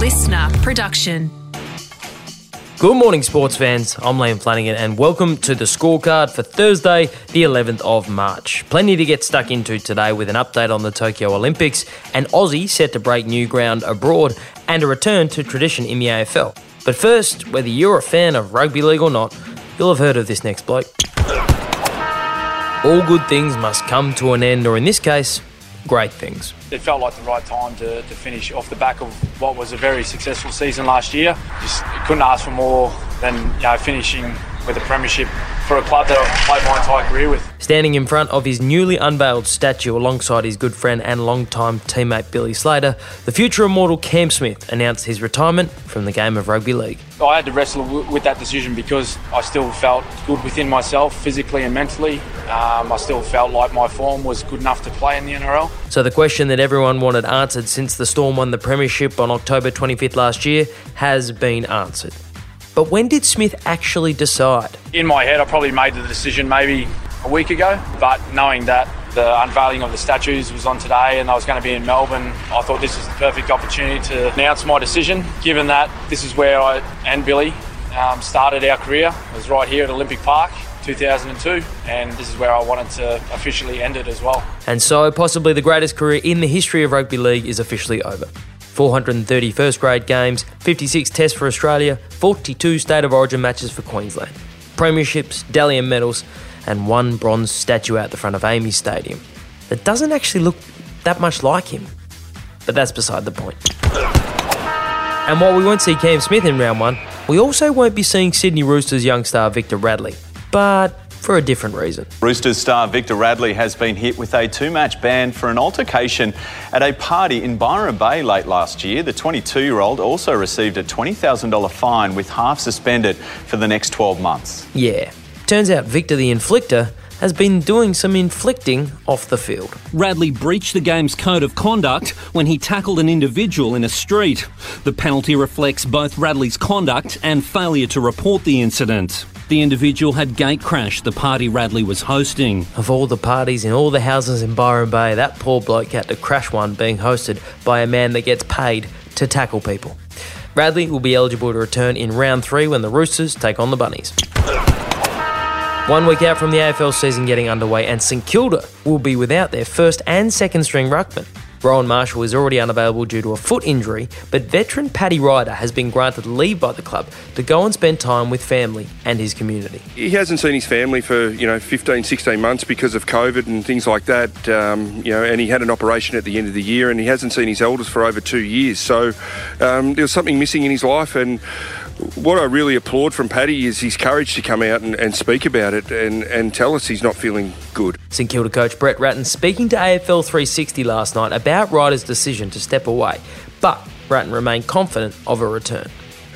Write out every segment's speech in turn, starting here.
listener production. Good morning, sports fans. I'm Liam Flanagan, and welcome to the scorecard for Thursday, the 11th of March. Plenty to get stuck into today with an update on the Tokyo Olympics, an Aussie set to break new ground abroad, and a return to tradition in the AFL. But first, whether you're a fan of rugby league or not, you'll have heard of this next bloke. All good things must come to an end, or in this case, great things. It felt like the right time to, to finish off the back of what was a very successful season last year. Just couldn't ask for more than you know, finishing with a premiership for a club that I've played my entire career with. Standing in front of his newly unveiled statue alongside his good friend and longtime teammate Billy Slater, the future immortal Cam Smith announced his retirement from the game of rugby league. I had to wrestle w- with that decision because I still felt good within myself, physically and mentally. Um, I still felt like my form was good enough to play in the NRL. So the question that everyone wanted answered since the Storm won the premiership on October 25th last year has been answered. But when did Smith actually decide? In my head, I probably made the decision maybe a week ago, but knowing that the unveiling of the statues was on today and I was going to be in Melbourne, I thought this was the perfect opportunity to announce my decision, given that this is where I and Billy um, started our career. It was right here at Olympic Park. 2002, and this is where I wanted to officially end it as well. And so, possibly the greatest career in the history of rugby league is officially over. 430 first grade games, 56 tests for Australia, 42 state of origin matches for Queensland, premierships, Dally M medals, and one bronze statue out the front of AAMI Stadium that doesn't actually look that much like him. But that's beside the point. And while we won't see Cam Smith in round one, we also won't be seeing Sydney Roosters young star Victor Radley, but for a different reason. Roosters star Victor Radley has been hit with a two match ban for an altercation at a party in Byron Bay late last year. The 22 year old also received a $20,000 fine with half suspended for the next 12 months. Yeah, turns out Victor the Inflictor has been doing some inflicting off the field. Radley breached the game's code of conduct when he tackled an individual in a street. The penalty reflects both Radley's conduct and failure to report the incident. The individual had gate crashed the party Radley was hosting. Of all the parties in all the houses in Byron Bay, that poor bloke had to crash one being hosted by a man that gets paid to tackle people. Radley will be eligible to return in round three when the Roosters take on the Bunnies. One week out from the AFL season getting underway, and St Kilda will be without their first and second string ruckman. Rowan Marshall is already unavailable due to a foot injury, but veteran Paddy Ryder has been granted leave by the club to go and spend time with family and his community. He hasn't seen his family for, you know, 15, 16 months because of COVID and things like that, um, you know, and he had an operation at the end of the year and he hasn't seen his elders for over two years. So um, there was something missing in his life and what I really applaud from Paddy is his courage to come out and, and speak about it and, and tell us he's not feeling good. St Kilda coach Brett Ratten speaking to AFL 360 last night about Ryder's decision to step away, but Ratten remained confident of a return.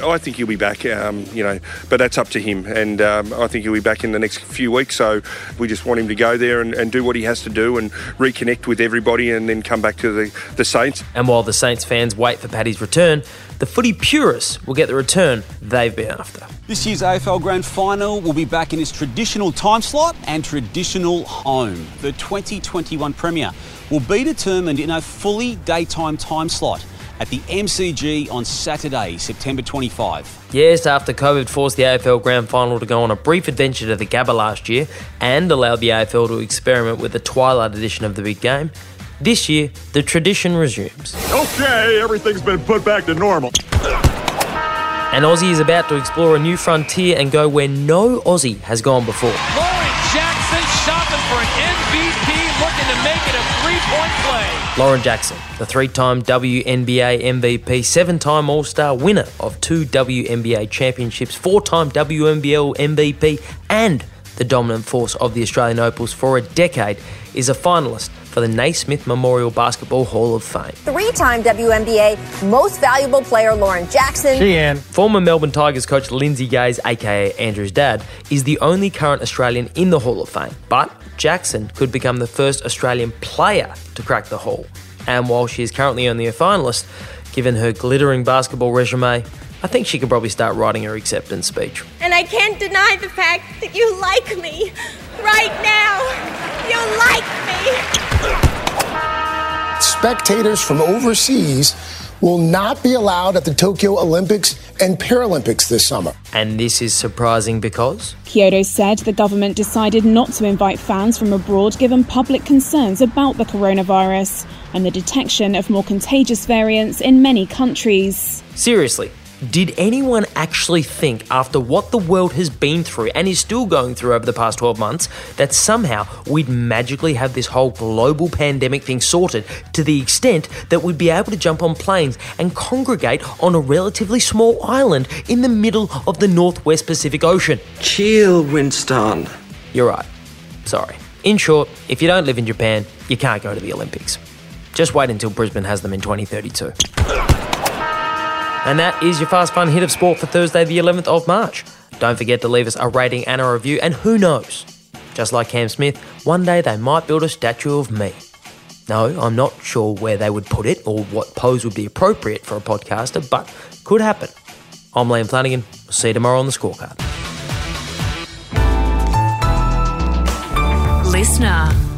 I think he'll be back, um, you know, but that's up to him. And um, I think he'll be back in the next few weeks. So we just want him to go there and, and, do what he has to do and reconnect with everybody and then come back to the, the Saints. And while the Saints fans wait for Paddy's return, the footy purists will get the return they've been after. This year's AFL Grand Final will be back in its traditional time slot and traditional home. The 2021 Premier will be determined in a fully daytime time slot at the MCG on Saturday, September 25. Yes, after COVID forced the AFL Grand Final to go on a brief adventure to the Gabba last year and allowed the AFL to experiment with the twilight edition of the big game, this year the tradition resumes. Okay, everything's been put back to normal. And Aussie is about to explore a new frontier and go where no Aussie has gone before. A three-point play. Lauren Jackson, the three-time WNBA MVP, seven-time All-Star winner of two WNBA championships, four-time WNBL MVP, and the dominant force of the Australian Opals for a decade, is a finalist for the Naismith Memorial Basketball Hall of Fame. Three time WNBA Most Valuable Player Lauren Jackson. Sheehan. Former Melbourne Tigers coach Lindsay Gaze, aka Andrew's dad, is the only current Australian in the Hall of Fame. But Jackson could become the first Australian player to crack the Hall. And while she is currently only a finalist, given her glittering basketball resume, I think she could probably start writing her acceptance speech. And I can't deny the fact that you like me. Right now, you like me. Spectators from overseas will not be allowed at the Tokyo Olympics and Paralympics this summer. And this is surprising because? Kyodo said the government decided not to invite fans from abroad given public concerns about the coronavirus and the detection of more contagious variants in many countries. Seriously, did anyone actually think, after what the world has been through and is still going through over the past 12 months, that somehow we'd magically have this whole global pandemic thing sorted to the extent that we'd be able to jump on planes and congregate on a relatively small island in the middle of the Northwest Pacific Ocean? Chill, Winston. You're right. Sorry. In short, if you don't live in Japan, you can't go to the Olympics. Just wait until Brisbane has them in 2032. And that is your fast fun hit of sport for Thursday, the 11th of March. Don't forget to leave us a rating and a review, and who knows? Just like Cam Smith, one day they might build a statue of me. No, I'm not sure where they would put it or what pose would be appropriate for a podcaster, but could happen. I'm Liam Flanagan. See you tomorrow on the scorecard. Listener.